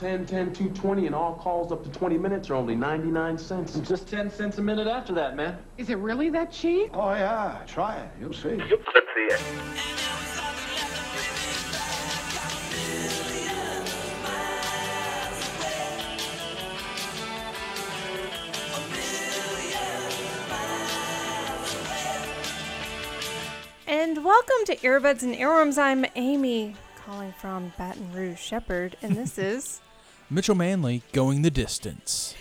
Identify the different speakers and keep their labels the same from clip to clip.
Speaker 1: Dial 10 10 220 and all calls up to 20 minutes are only 99 cents.
Speaker 2: Just 10 cents a minute after that, man.
Speaker 3: Is it really that cheap?
Speaker 4: Oh, yeah. Try it. You'll see. You'll see it.
Speaker 5: And welcome to Earbuds and Earworms. I'm Amy, calling from Baton Rouge Shepherd, and this is.
Speaker 6: Mitchell Manley going the distance.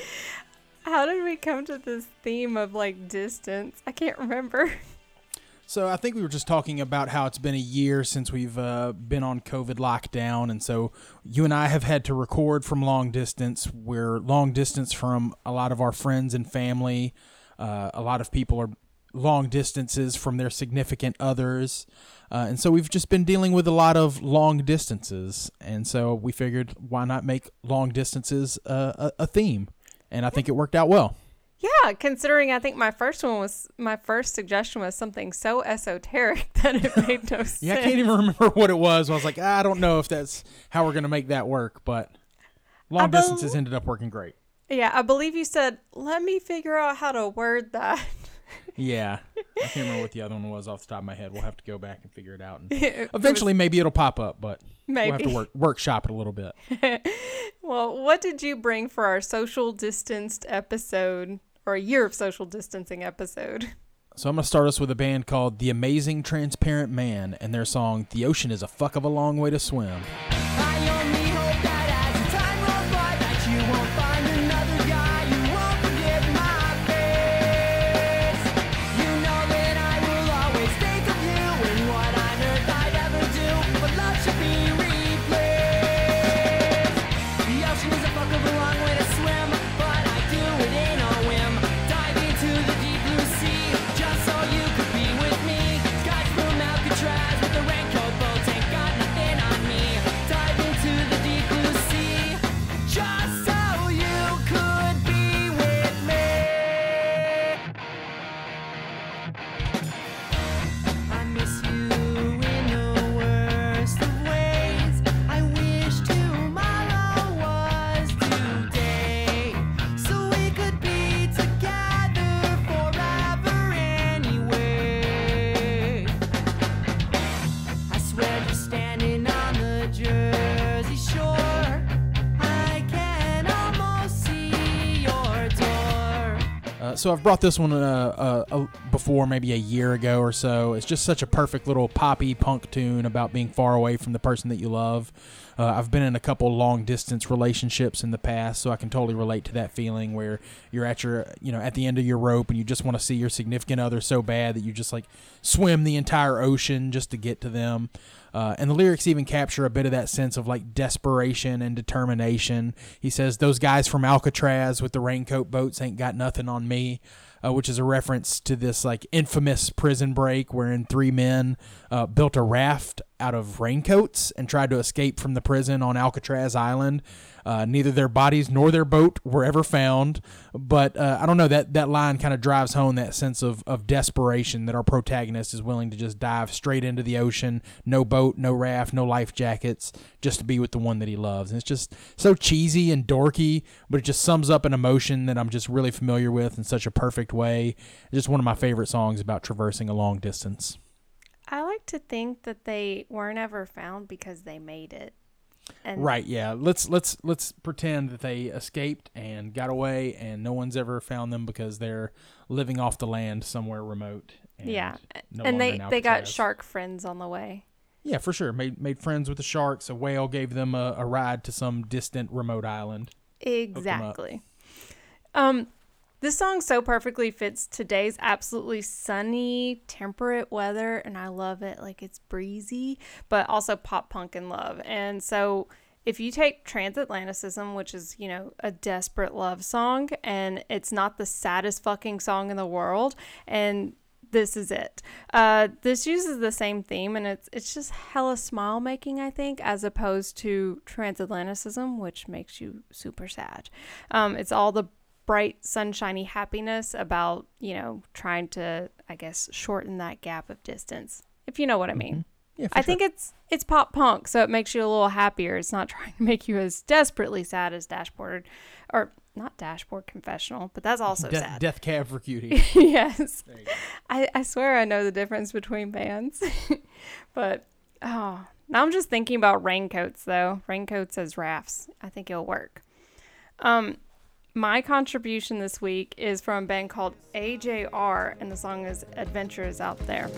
Speaker 5: How did we come to this theme of like distance? I can't remember.
Speaker 6: So I think we were just talking about how it's been a year since we've uh, been on COVID lockdown, and so you and I have had to record from long distance. We're long distance from a lot of our friends and family. Uh, a lot of people are long distances from their significant others, uh, and so we've just been dealing with a lot of long distances. And so we figured, why not make long distances a, a, a theme? And I think it worked out well.
Speaker 5: Yeah, considering I think my first one was my first suggestion was something so esoteric that it made no sense.
Speaker 6: Yeah, I can't even remember what it was. I was like, I don't know if that's how we're gonna make that work, but long
Speaker 5: bel-
Speaker 6: distances ended up working great.
Speaker 5: Yeah, I believe you said, "Let me figure out how to word that."
Speaker 6: Yeah, I can't remember what the other one was off the top of my head. We'll have to go back and figure it out. And eventually, maybe it'll pop up, but we'll have to work workshop it a little bit.
Speaker 5: Well, what did you bring for our social distanced episode or a year of social distancing episode?
Speaker 6: So I'm gonna start us with a band called The Amazing Transparent Man and their song "The Ocean Is a Fuck of a Long Way to Swim."
Speaker 7: So
Speaker 6: I've brought this one uh, uh, uh, before, maybe a year ago or so. It's just such a perfect little poppy punk tune about being far away from the person that you love. Uh, I've been in a couple long distance relationships in the past, so I can totally relate to that feeling where you're at your, you know, at the end of your rope and you just want to see your significant other so bad that you just like swim the entire ocean just to get to them. Uh, and the lyrics even capture a bit of that sense of like desperation and determination. He says, Those guys from Alcatraz with the raincoat boats ain't got nothing on me, uh, which is a reference to this like infamous prison break wherein three men uh, built a raft out of raincoats and tried to escape from the prison on Alcatraz Island. Uh, neither their bodies nor their boat were ever found, but uh, I don't know that that line kind of drives home that sense of, of desperation that our protagonist is willing to just dive straight into the ocean, no boat, no raft, no life jackets, just to be with the one that he loves. And it's just so cheesy and dorky, but it just sums up an emotion that I'm just really familiar with in such a perfect way. It's just one of my favorite songs about traversing a long distance.
Speaker 5: I like to think that they weren't ever found because they made it. And
Speaker 6: Right, yeah. Let's let's let's pretend that they escaped and got away and no one's ever found them because they're living off the land somewhere remote. And
Speaker 5: Yeah.
Speaker 6: no
Speaker 5: and they they got shark friends on the way.
Speaker 6: Yeah, for sure. Made made friends with the sharks. A whale gave them a, a ride to some distant remote island.
Speaker 5: Exactly. Um, this song so perfectly fits today's absolutely sunny, temperate weather, and I love it. Like it's breezy, but also pop punk and love. And so, if you take Transatlanticism, which is you know a desperate love song, and it's not the saddest fucking song in the world, and this is it. Uh, this uses the same theme, and it's it's just hella smile making, I think, as opposed to transatlanticism, which makes you super sad. Um, it's all the bright, sunshiny happiness about you know trying to, I guess, shorten that gap of distance, if you know what I mean.
Speaker 6: Yeah, for
Speaker 5: I think it's it's pop punk, so it makes you a little happier. It's not trying to make you as desperately sad as Dashboard, or not Dashboard Confessional, but that's also
Speaker 6: De-
Speaker 5: sad.
Speaker 6: Death Cab for Cutie.
Speaker 5: yes, I I swear I know the difference between bands, but oh, now I'm just thinking about raincoats though. Raincoats as rafts. I think it'll work. Um, my contribution this week is from a band called AJR, and the song is "Adventures Out There."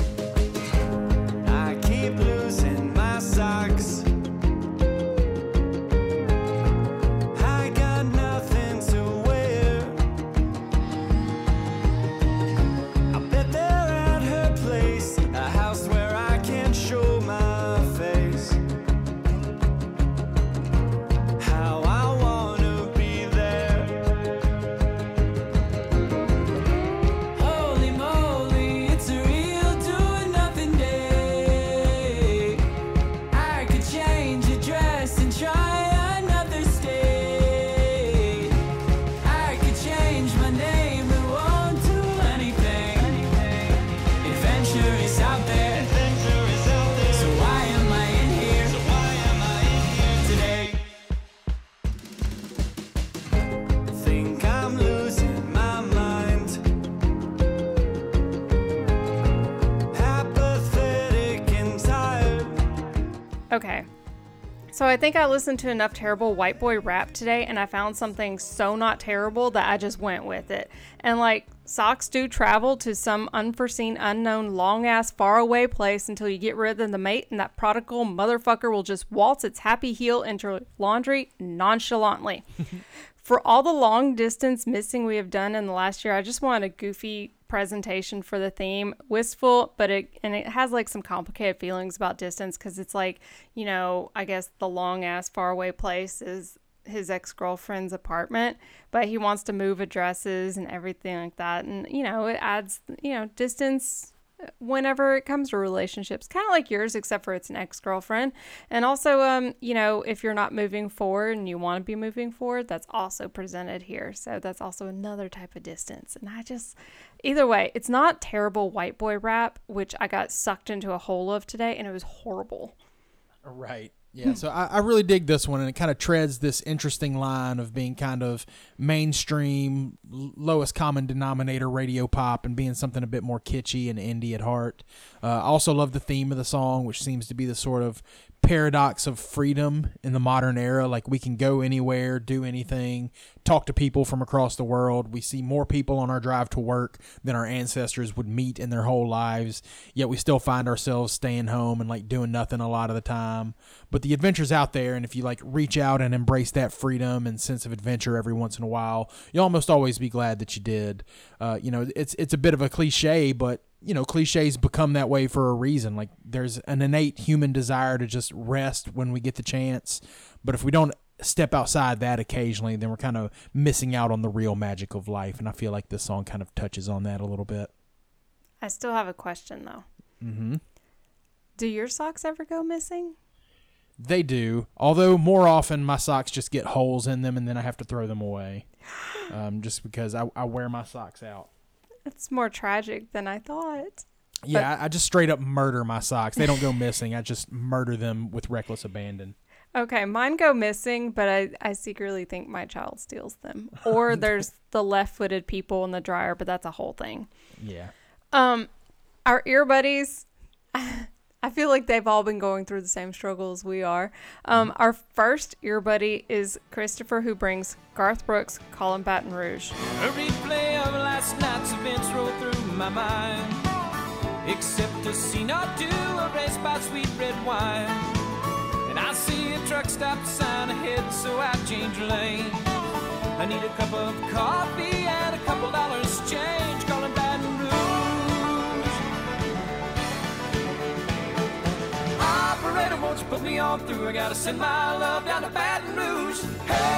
Speaker 7: So I think
Speaker 5: I listened to enough terrible white boy rap today and I found something so not terrible that I just went with it. And like socks do travel to some unforeseen, unknown, long ass, far away place until you get rid of the mate and that prodigal motherfucker will just waltz its happy heel into laundry nonchalantly. For all the long distance missing we have done in the last year, I just want a goofy presentation for the theme. Wistful, but it and it has like some complicated feelings about distance because it's like, you know, I guess the long ass far away place is his ex girlfriend's apartment, but he wants to move addresses and everything like that. And, you know, it adds, you know, distance whenever it comes to relationships kind of like yours except for it's an ex-girlfriend. And also um you know if you're not moving forward and you want to be moving forward that's also presented here. So that's also another type of distance. And i just either way it's not terrible white boy rap which i got sucked into a hole of today and it was horrible.
Speaker 6: Right. Yeah. So I, I really dig this one, and it kind of treads this interesting line of being kind of mainstream, l- lowest common denominator radio pop, and being something a bit more kitschy and indie at heart. Uh, I also love the theme of the song, which seems to be the sort of paradox of freedom in the modern era. Like we can go anywhere, do anything, talk to people from across the world. We see more people on our drive to work than our ancestors would meet in their whole lives. Yet we still find ourselves staying home and like doing nothing a lot of the time. But the adventure's out there, and if you like reach out and embrace that freedom and sense of adventure every once in a while, you'll almost always be glad that you did. Uh, you know, it's it's a bit of a cliche, but you know, cliches become that way for a reason. Like there's an innate human desire to just rest when we get the chance. But if we don't step outside that occasionally, then we're kind of missing out on the real magic of life. And I feel like this song kind of touches on that a little bit.
Speaker 5: i still have a question though
Speaker 6: Mm-hmm.
Speaker 5: do your socks ever go missing
Speaker 6: They do, although more often my socks just get holes in them and then I have to throw them away. Um, just because I, I wear my socks out.
Speaker 5: It's more tragic than i thought
Speaker 6: Yeah, I, I just straight up murder my socks. They don't go missing. I just murder them with reckless abandon.
Speaker 5: Okay, mine go missing, but I, I secretly think my child steals them. Or there's the left footed people in the dryer, but that's a whole thing.
Speaker 6: Yeah.
Speaker 5: Um, our ear buddies, I feel like they've all been going through the same struggle as we are. Um, our first ear buddy is Christopher, who brings Garth Brooks, Callin' Baton Rouge.
Speaker 7: Last night's events roll through my mind. Except a scene or two erased by sweet red wine. And I see a truck stop sign ahead, so I change lane. I need a cup of coffee and a couple dollars change, calling Baton Rouge. Operator, won't you put me on through? I gotta send my love down to Baton Rouge. Hurry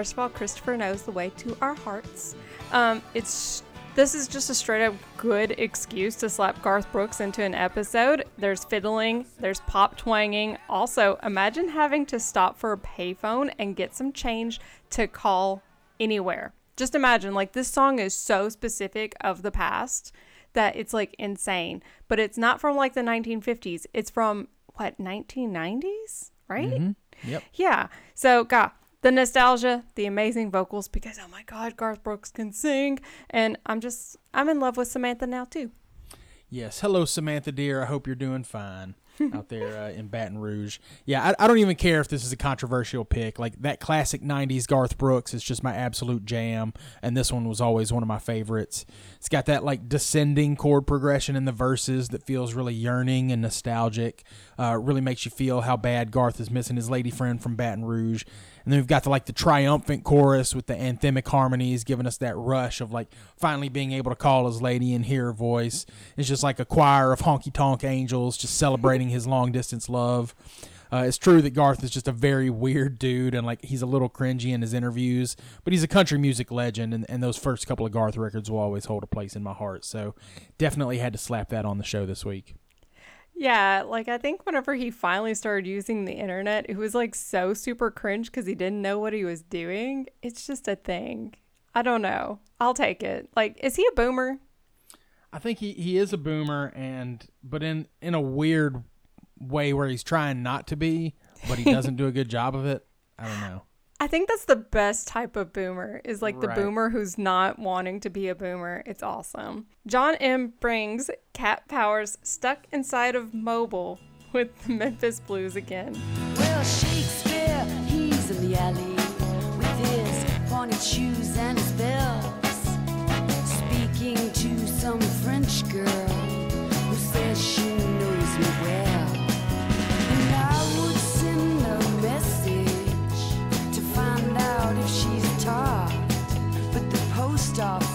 Speaker 5: First of all, Christopher knows the way to our hearts. Um, it's this is just a straight up good excuse to slap Garth Brooks into an episode. There's fiddling, there's pop twanging. Also, imagine having to stop for a payphone and get some change to call anywhere. Just imagine, like, this song is so specific of the past that it's like insane. But it's not from like the 1950s, it's from what, 1990s? Right?
Speaker 6: Yep.
Speaker 5: Yeah. So, God, the nostalgia, the amazing vocals, because oh my God, Garth Brooks can sing. And I'm just, I'm in love with Samantha now too.
Speaker 6: Yes. Hello, Samantha dear. I hope you're doing fine out there uh, in Baton Rouge. Yeah, I, I don't even care if this is a controversial pick. Like that classic 90s Garth Brooks is just my absolute jam. And this one was always one of my favorites. It's got that like descending chord progression in the verses that feels really yearning and nostalgic. Uh, really makes you feel how bad Garth is missing his lady friend from Baton Rouge. And then we've got the like the triumphant chorus with the anthemic harmonies giving us that rush of like finally being able to call his lady and hear her voice. It's just like a choir of honky tonk angels just celebrating his long distance love. Uh, it's true that Garth is just a very weird dude and like he's a little cringy in his interviews, but he's a country music legend, and, and those first couple of Garth records will always hold a place in my heart. So definitely had to slap that on the show this week.
Speaker 5: Yeah, like I think whenever he finally started using the internet, it was like so super cringe because he didn't know what he was doing. It's just a thing. I don't know. I'll take it. Like, is he a boomer?
Speaker 6: I think he, he is a boomer, and but in in a weird way where he's trying not to be, but he doesn't do a good job of it. I don't know.
Speaker 5: I think that's the best type of boomer is like the boomer who's not wanting to be a boomer. It's awesome. John M brings Cat Powers stuck inside of mobile with the Memphis Blues again.
Speaker 3: Well, Shakespeare, he's in the alley with his pointed shoes and his bells, speaking to some French girl who says she knows me well. Post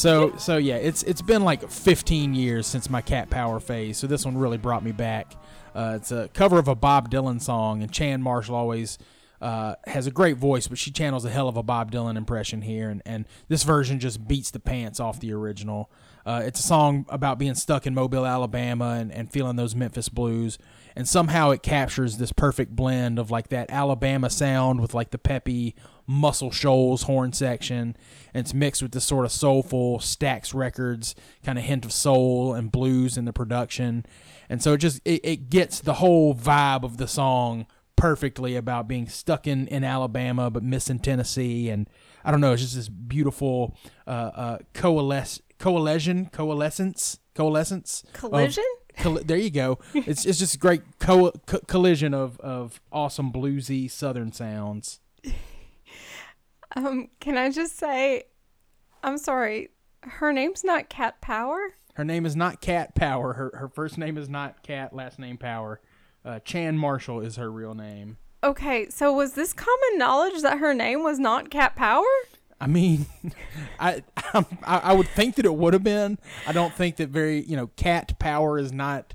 Speaker 6: So so yeah, it's it's been like 15 years since my cat power phase. So this one really brought me back. Uh, it's a cover of a Bob Dylan song, and Chan Marshall always uh, has a great voice, but she channels a hell of a Bob Dylan impression here, and, and this version just beats the pants off the original. Uh, it's a song about being stuck in Mobile, Alabama, and, and feeling those Memphis blues, and somehow it captures this perfect blend of like that Alabama sound with like the peppy Muscle Shoals horn section, and it's mixed with this sort of soulful Stax Records kind of hint of soul and blues in the production, and so it just it, it gets the whole vibe of the song perfectly about being stuck in, in Alabama but missing Tennessee, and I don't know, it's just this beautiful uh, uh, coalesce coalition coalescence coalescence of-
Speaker 5: Collision?
Speaker 6: Coll- there you go. It's it's just a great co- co- collision of of awesome bluesy southern sounds.
Speaker 5: Um, can I just say, I'm sorry, her name's not Cat Power?
Speaker 6: Her name is not Cat Power. Her her first name is not Cat. Last name Power. Uh, Chan Marshall is her real name.
Speaker 5: Okay, so was this common knowledge that her name was not Cat Power?
Speaker 6: I mean, I, I I would think that it would have been. I don't think that very you know Cat Power is not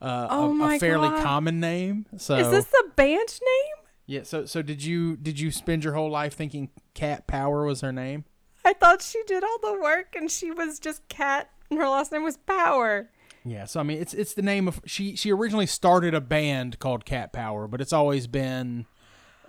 Speaker 6: uh,
Speaker 5: Oh
Speaker 6: a, a fairly
Speaker 5: God.
Speaker 6: common name. So
Speaker 5: Is this the band name?
Speaker 6: yeah. So so did you did you spend your whole life thinking Cat Power was her name?
Speaker 5: I thought she did all the work and she was just Cat and her last name was Power.
Speaker 6: Yeah, so I mean, it's it's the name of she. She originally started a band called Cat Power, but it's always been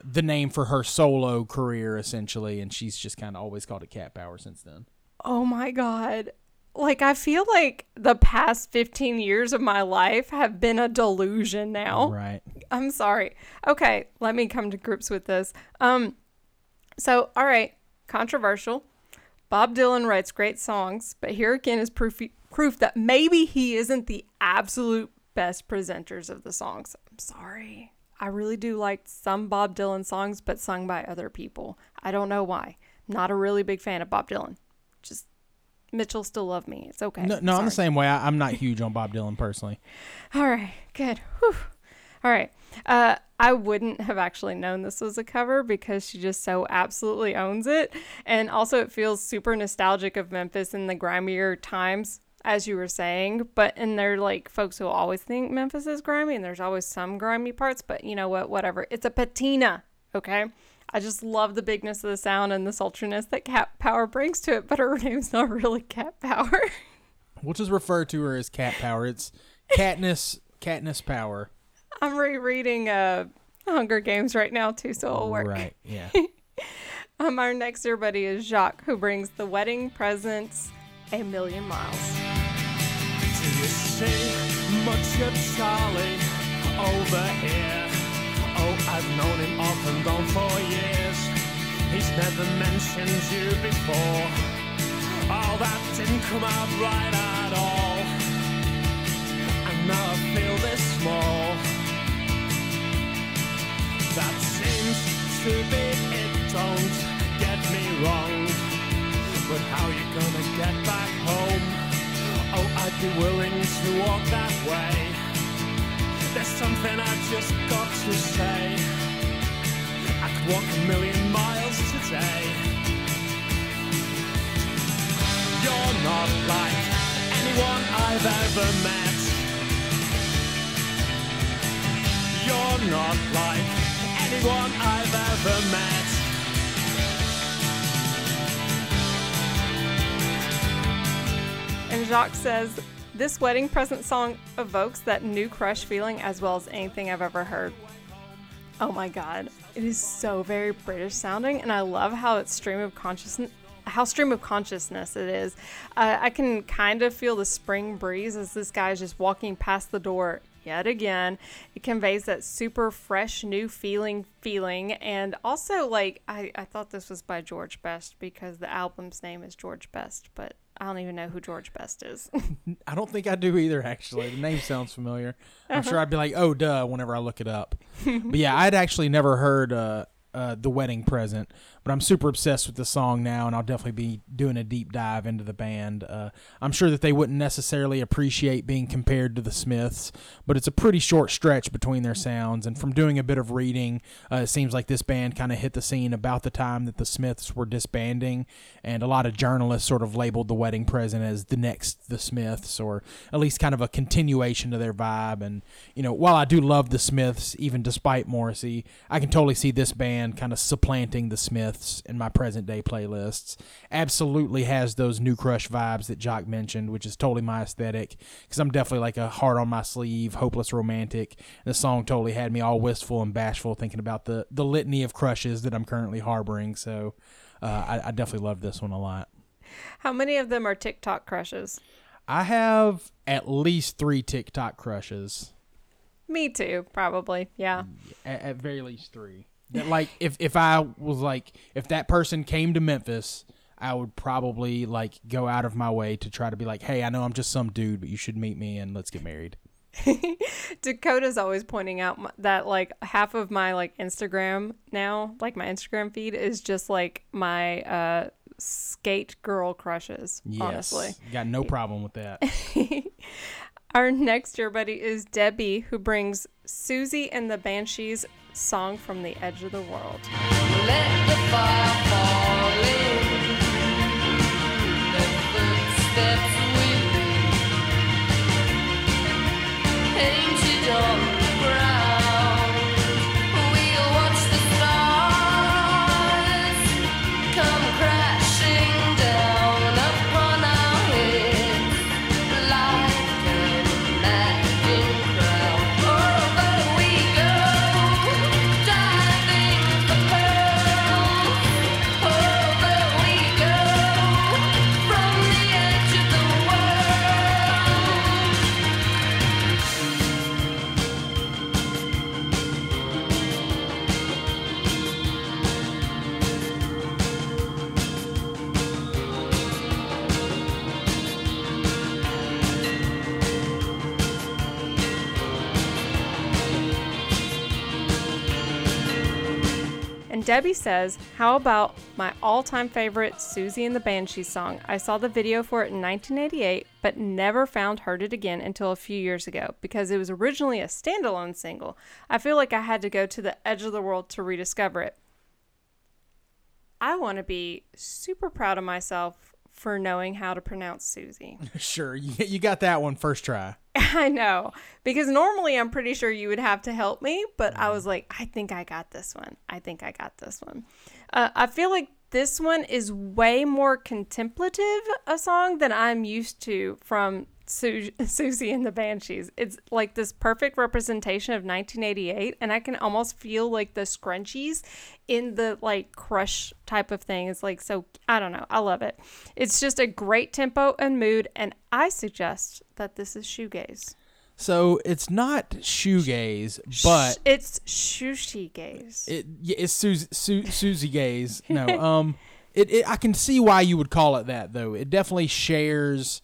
Speaker 6: the name for her solo career essentially, and she's just kind of always called it Cat Power since then.
Speaker 5: Oh my god. Like I feel like the past 15 years of my life have been a delusion now.
Speaker 6: Right.
Speaker 5: I'm sorry. Okay, let me come to grips with this. Um so all right, controversial, Bob Dylan writes great songs, but here again is proof proof that maybe he isn't the absolute best presenters of the songs. I'm sorry. I really do like some Bob Dylan songs, but sung by other people. I don't know why. Not a really big fan of Bob Dylan. Just Mitchell still love me. It's okay.
Speaker 6: No, no I'm the same way. I, I'm not huge on Bob Dylan personally.
Speaker 5: All right, good. Whew. All right. Uh, I wouldn't have actually known this was a cover because she just so absolutely owns it. And also, it feels super nostalgic of Memphis in the grimier times, as you were saying. But, and they're like folks who always think Memphis is grimy, and there's always some grimy parts. But you know what? Whatever. It's a patina, okay? I just love the bigness of the sound and the sultriness that Cat Power brings to it. But her name's not really Cat Power.
Speaker 6: We'll just refer to her as Cat Power. It's Katniss Katniss Power.
Speaker 5: I'm rereading uh, Hunger Games right now too, so it'll work.
Speaker 6: Right. Yeah.
Speaker 5: Um, our next dear buddy is Jacques, who brings the wedding presents a million miles.
Speaker 7: See much of Charlie over here? Oh, I've known him off and on for years. He's never mentioned you before. Oh, that didn't come out right at all. And now I feel this small. That seems to be it, don't get me wrong. But how you gonna get back home? I'd be willing to walk that way. There's something I just got to say. I could walk a million miles today. You're not like anyone I've ever met. You're not like anyone I've ever met.
Speaker 5: And Jacques says, This wedding present song evokes that new crush feeling as well as anything I've ever heard. Oh my god. It is so very British sounding, and I love how it's stream of consciousness. How stream of consciousness it is. Uh, I can kind of feel the spring breeze as this guy is just walking past the door yet again. It conveys that super fresh, new feeling, feeling, and also like I, I thought this was by George Best because the album's name is George Best, but I don't even know who George Best is.
Speaker 6: I don't think I do either. Actually, the name sounds familiar. I'm sure I'd be like, "Oh, duh," whenever I look it up. but yeah, I'd actually never heard uh, uh, the wedding present, but I'm super obsessed with the song now, and I'll definitely be doing a deep dive into the band. Uh, I'm sure that they wouldn't necessarily appreciate being compared to the Smiths, but it's a pretty short stretch between their sounds. And from doing a bit of reading, uh, it seems like this band kind of hit the scene about the time that the Smiths were disbanding, and a lot of journalists sort of labeled the wedding present as the next the Smiths, or at least kind of a continuation of their vibe. And you know, while I do love the Smiths, even despite Morrissey, I can totally see this band kind of supplanting the Smiths in my present day playlists. Absolutely has those new crush vibes that Jock mentioned, which is totally my aesthetic. Because I'm definitely like a heart on my sleeve, hopeless romantic. And the song totally had me all wistful and bashful, thinking about the the litany of crushes that I'm currently harboring. So uh, I, I definitely love this one a lot.
Speaker 5: How many of them are TikTok crushes?
Speaker 6: I have at least three TikTok crushes.
Speaker 5: Me too, probably. Yeah.
Speaker 6: At, at very least three. That like if if I was like if that person came to Memphis, I would probably like go out of my way to try to be like, hey, I know I'm just some dude, but you should meet me and let's get married.
Speaker 5: Dakota's always pointing out that like half of my like Instagram now, like my Instagram feed is just like my uh skate girl crushes,
Speaker 6: Yes,
Speaker 5: honestly.
Speaker 6: got no problem with that.
Speaker 5: Our next year buddy is Debbie who brings Siouxsie and the Banshees song from the edge of the world.
Speaker 8: Let
Speaker 5: Debbie says, How about my all time favorite Siouxsie and the Banshees song? I saw the video for it in 1988, but never found Heard It Again until a few years ago because it was originally a standalone single. I feel like I had to go to the edge of the world to rediscover it. I want to be super proud of myself for knowing how to pronounce Siouxsie.
Speaker 6: Sure, you, you got that one first try.
Speaker 5: I know. Because normally I'm pretty sure you would have to help me, but I was like, I think I got this one. I think I got this one. Uh, I feel like this one is way more contemplative a song than I'm used to from Su- Siouxsie and the Banshees. It's like this perfect representation of 1988, and I can almost feel like the scrunchies in the like crush type of thing. It's like so, I don't know. I love it. It's just a great tempo and mood, and I suggest that this is shoegaze.
Speaker 6: So it's not shoegaze, but
Speaker 5: it's shushy gaze.
Speaker 6: it yeah, it's Siouxsie Su- Siouxsie gaze. No, um, it, it I can see why you would call it that though. It definitely shares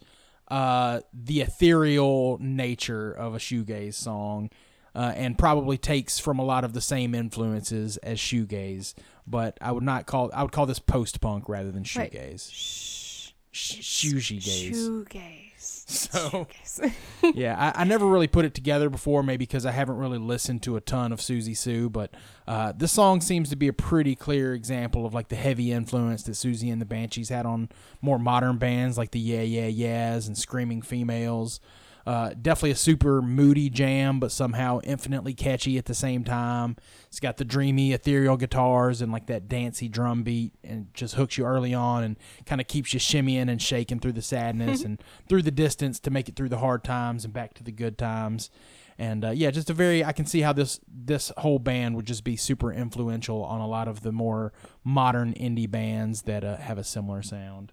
Speaker 6: uh the ethereal nature of a shoegaze song, uh, and probably takes from a lot of the same influences as shoegaze. But I would not call I would call this post punk rather than
Speaker 5: Right.
Speaker 6: shoegaze. Sh- shoegaze.
Speaker 5: Shoegaze.
Speaker 6: So yeah, I, I never really put it together before, maybe because I haven't really listened to a ton of Siouxsie Sioux, but uh, this song seems to be a pretty clear example of like the heavy influence that Siouxsie and the Banshees had on more modern bands like the Yeah Yeah Yeahs and Screaming Females. Uh, definitely a super moody jam, but somehow infinitely catchy at the same time. It's got the dreamy, ethereal guitars and like that dancey drum beat, and just hooks you early on and kind of keeps you shimmying and shaking through the sadness and through the distance to make it through the hard times and back to the good times. And uh, yeah, just a very I can see how this this whole band would just be super influential on a lot of the more modern indie bands that uh, have a similar sound.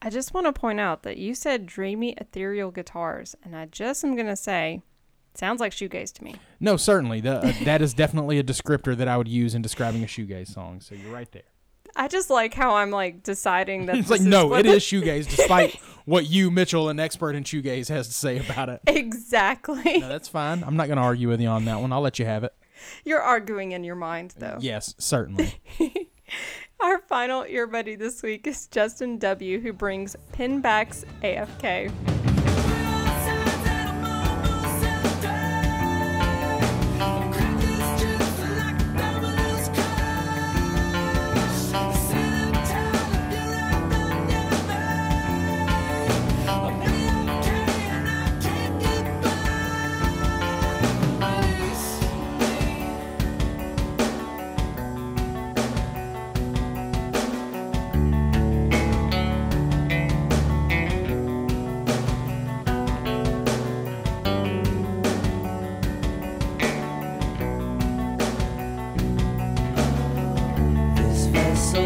Speaker 5: I just want to point out that you said dreamy ethereal guitars, and I just am gonna say, sounds like shoegaze to me.
Speaker 6: No, certainly the, uh, that is definitely a descriptor that I would use in describing a shoegaze song. So you're right there.
Speaker 5: I just like how I'm like deciding that
Speaker 6: It's like no, it
Speaker 5: the-
Speaker 6: shoegaze, despite what you, Mitchell, an expert in shoegaze, has to say about it.
Speaker 5: exactly.
Speaker 6: No, that's fine. I'm not going to argue with you on that one. I'll let you have it.
Speaker 5: You're arguing in your mind though.
Speaker 6: Yes, certainly.
Speaker 5: Our final ear buddy this week is Justin W., who brings Pinbacks AFK. All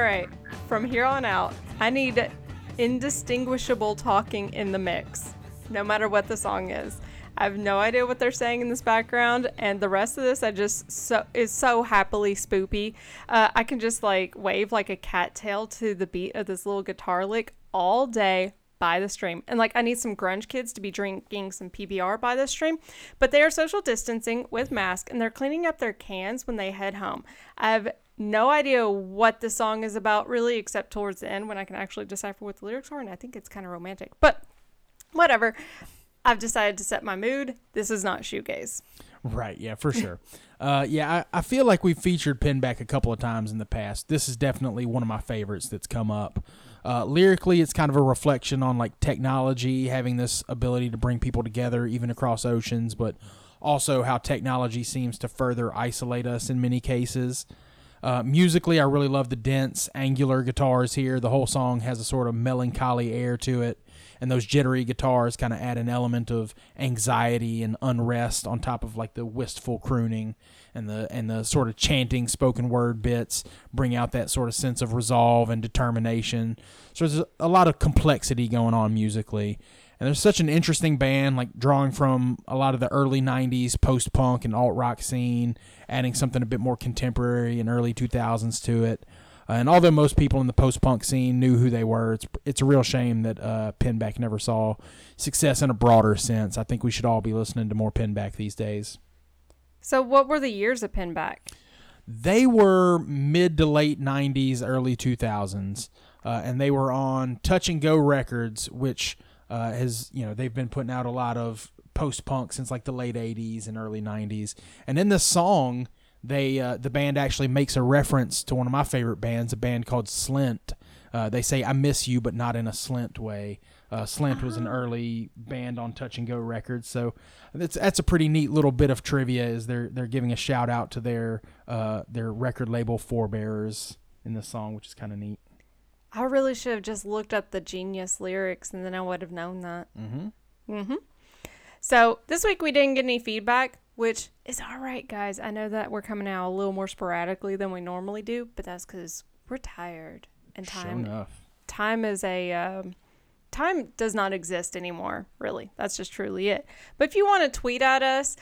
Speaker 5: right, from here on out, I need indistinguishable talking in the mix, no matter what the song is. I have no idea what they're saying in this background, and the rest of this I just so is so happily spoopy. Uh, I can just like wave like a cattail to the beat of this little guitar lick all day by the stream. And like I need some grunge kids to be drinking some PBR by the stream, but they are social distancing with masks and they're cleaning up their cans when they head home. I have no idea what the song is about really, except towards the end when I can actually decipher what the lyrics are, and I think it's kind of romantic. But whatever. I've decided to set my mood. This is not shoegaze.
Speaker 6: Right, yeah, for sure. uh, yeah, I, I feel like we've featured Pinback a couple of times in the past. This is definitely one of my favorites that's come up. Uh, lyrically, it's kind of a reflection on like technology having this ability to bring people together even across oceans, but also how technology seems to further isolate us in many cases. Uh, musically, I really love the dense, angular guitars here. The whole song has a sort of melancholy air to it, and those jittery guitars kind of add an element of anxiety and unrest on top of like the wistful crooning and the and the sort of chanting spoken word bits bring out that sort of sense of resolve and determination. So there's a lot of complexity going on musically. And they're such an interesting band, like drawing from a lot of the early 90s post punk and alt rock scene, adding something a bit more contemporary and early 2000s to it. Uh, and although most people in the post punk scene knew who they were, it's, it's a real shame that uh, Pinback never saw success in a broader sense. I think we should all be listening to more Pinback these days.
Speaker 5: So, what were the years of Pinback?
Speaker 6: They were mid to late 90s, early 2000s, uh, and they were on Touch and Go Records, which uh, has, you know, they've been putting out a lot of post punk since like the late 80s and early 90s. And in the song, they uh, the band actually makes a reference to one of my favorite bands, a band called Slint. Uh, they say "I miss you," but not in a Slint way. Uh, Slint was an early band on Touch and Go Records, so that's that's a pretty neat little bit of trivia. Is they're they're giving a shout out to their uh, their record label forebears in the song, which is kind of neat.
Speaker 5: I really should have just looked up the genius lyrics and then I would have known that.
Speaker 6: Mm-hmm.
Speaker 5: Mm-hmm. So this week we didn't get any feedback, which is all right, guys. I know that we're coming out a little more sporadically than we normally do, but that's because we're tired and
Speaker 6: Sure
Speaker 5: time
Speaker 6: enough.
Speaker 5: time is a um, time does not exist anymore. Really, that's just truly it. But if you want to tweet at us,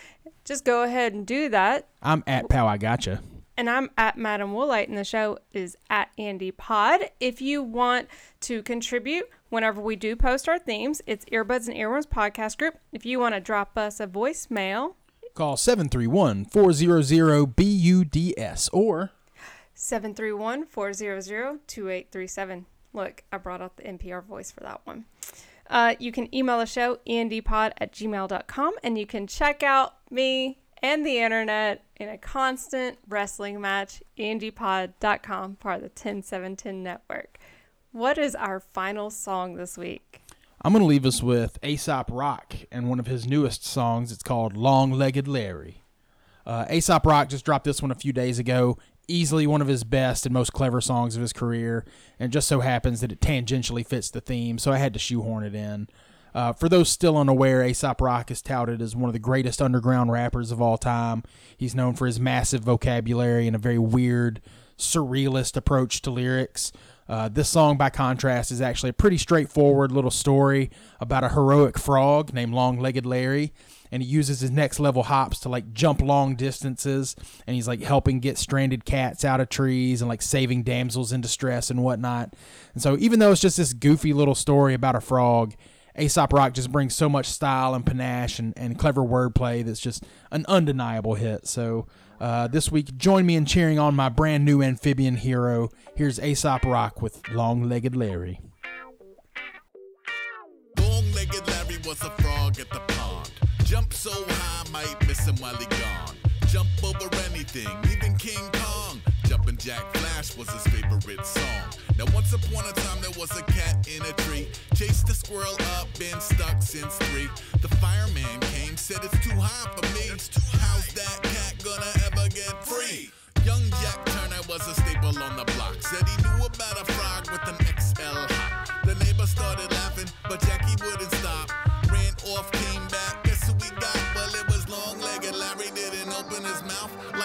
Speaker 5: just go ahead and do that.
Speaker 6: I'm at Pow. I gotcha.
Speaker 5: And I'm at Madam Woolite, and the show is at Andy Pod. If you want to contribute whenever we do post our themes, it's Earbuds and Earworms Podcast Group. If you want to drop us a voicemail,
Speaker 6: Call 731 400 BUDS or
Speaker 5: 731 400 2837. Look, I brought out the NPR voice for that one. Uh, you can email the show, endpod at gmail.com, and you can check out me and the internet in a constant wrestling match, endpod.com, part of the 10710 network. What is our final song this week?
Speaker 6: I'm going to leave us with Aesop Rock and one of his newest songs. It's called Long Legged Larry. Uh, Aesop Rock just dropped this one a few days ago. Easily one of his best and most clever songs of his career, and just so happens that it tangentially fits the theme, so I had to shoehorn it in. Uh, for those still unaware, Aesop Rock is touted as one of the greatest underground rappers of all time. He's known for his massive vocabulary and a very weird, surrealist approach to lyrics. Uh, this song, by contrast, is actually a pretty straightforward little story about a heroic frog named Long Legged Larry. And he uses his next level hops to like jump long distances. And he's like helping get stranded cats out of trees and like saving damsels in distress and whatnot. And so, even though it's just this goofy little story about a frog, Aesop Rock just brings so much style and panache and, and clever wordplay that's just an undeniable hit. So uh, this week, join me in cheering on my brand new amphibian hero. Here's Aesop Rock with Long Legged Larry.
Speaker 9: Long-legged Larry was a frog at the pond. Jump so high, might miss him while he gone. Jump over anything, even King Kong. Jumpin' Jack Flash was his favorite song. Now once upon a time there was a cat in a tree. Chased the squirrel up, been stuck since three. The fireman came, said it's too high for me. How's that cat gonna ever get free? Young Jack Turner was a staple on the block. Said he knew about a frog with an XL hop. The neighbor started laughing, but Jackie wouldn't stop. Ran off,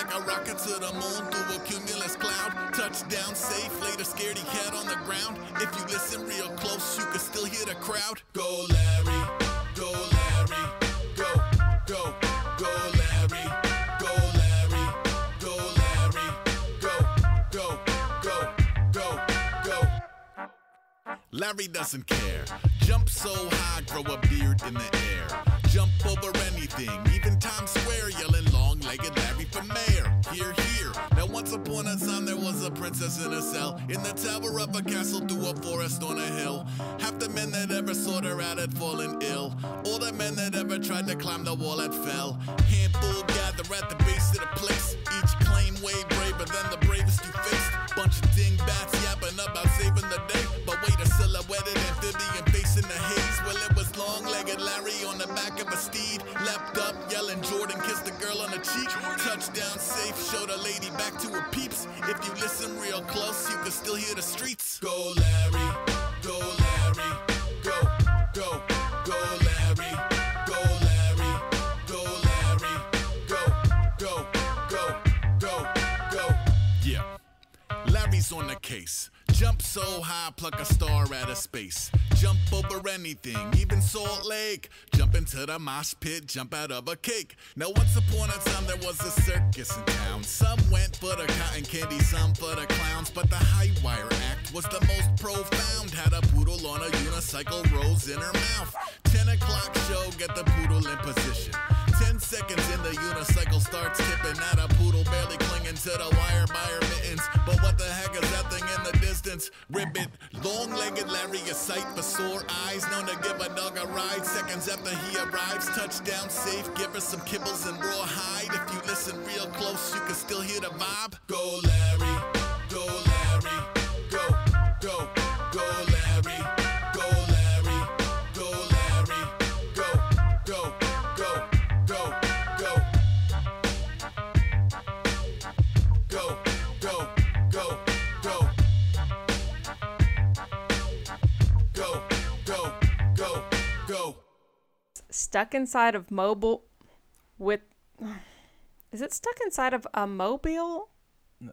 Speaker 9: like a rocket to the moon through a cumulus cloud. Touchdown safe, a scaredy cat on the ground. If you listen real close, you can still hear the crowd. Go Larry, go Larry, go, go, go Larry, go Larry, go Larry, go, go, go, go, go. Larry doesn't care. Jump so high, grow a beard in the air. Jump over anything, even Times Square, once upon a time there was a princess in a cell in the tower of a castle through a forest on a hill. Half the men that ever sought her out had fallen ill. All the men that ever tried to climb the wall had fell. Handful gather at the base of the place. Each claim way braver than the bravest you faced. Bunch of dingbats yapping about saving the day. But wait, a silhouetted amphibian facing the haze. Well, it was long-legged Larry on the back of a steed. Leapt up, yelling Jordan, kissed the girl on the cheek. Touchdown safe, showed a lady back to her peeps. If you listen real close, you can still hear the streets. Go Larry, go Larry, go, go, go Larry, go Larry, go Larry, go, go, go, go, go. Yeah. Larry's on the case. Jump so high, pluck a star out of space. Jump over anything, even Salt Lake. Jump into the mosh pit, jump out of a cake. Now, once upon a time, there was a circus in town. Some went for the cotton candy, some for the clowns. But the high wire act was the most profound. Had a poodle on a unicycle, rose in her mouth. 10 o'clock show, get the poodle in position. 10 seconds and the unicycle starts tipping. Not a poodle barely clinging to the wire by her mittens. But what the heck is that thing in the distance? Ribbit, long legged Larry, a sight for sore eyes. Known to give a dog a ride. Seconds after he arrives, touchdown safe. Give her some kibbles and raw hide. If you listen real close, you can still hear the vibe. Go, Larry,
Speaker 5: Stuck inside of mobile with. Is it stuck inside of a mobile?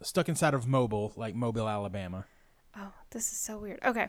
Speaker 6: Stuck inside of Mobile, like Mobile, Alabama.
Speaker 5: Oh, this is so weird. Okay.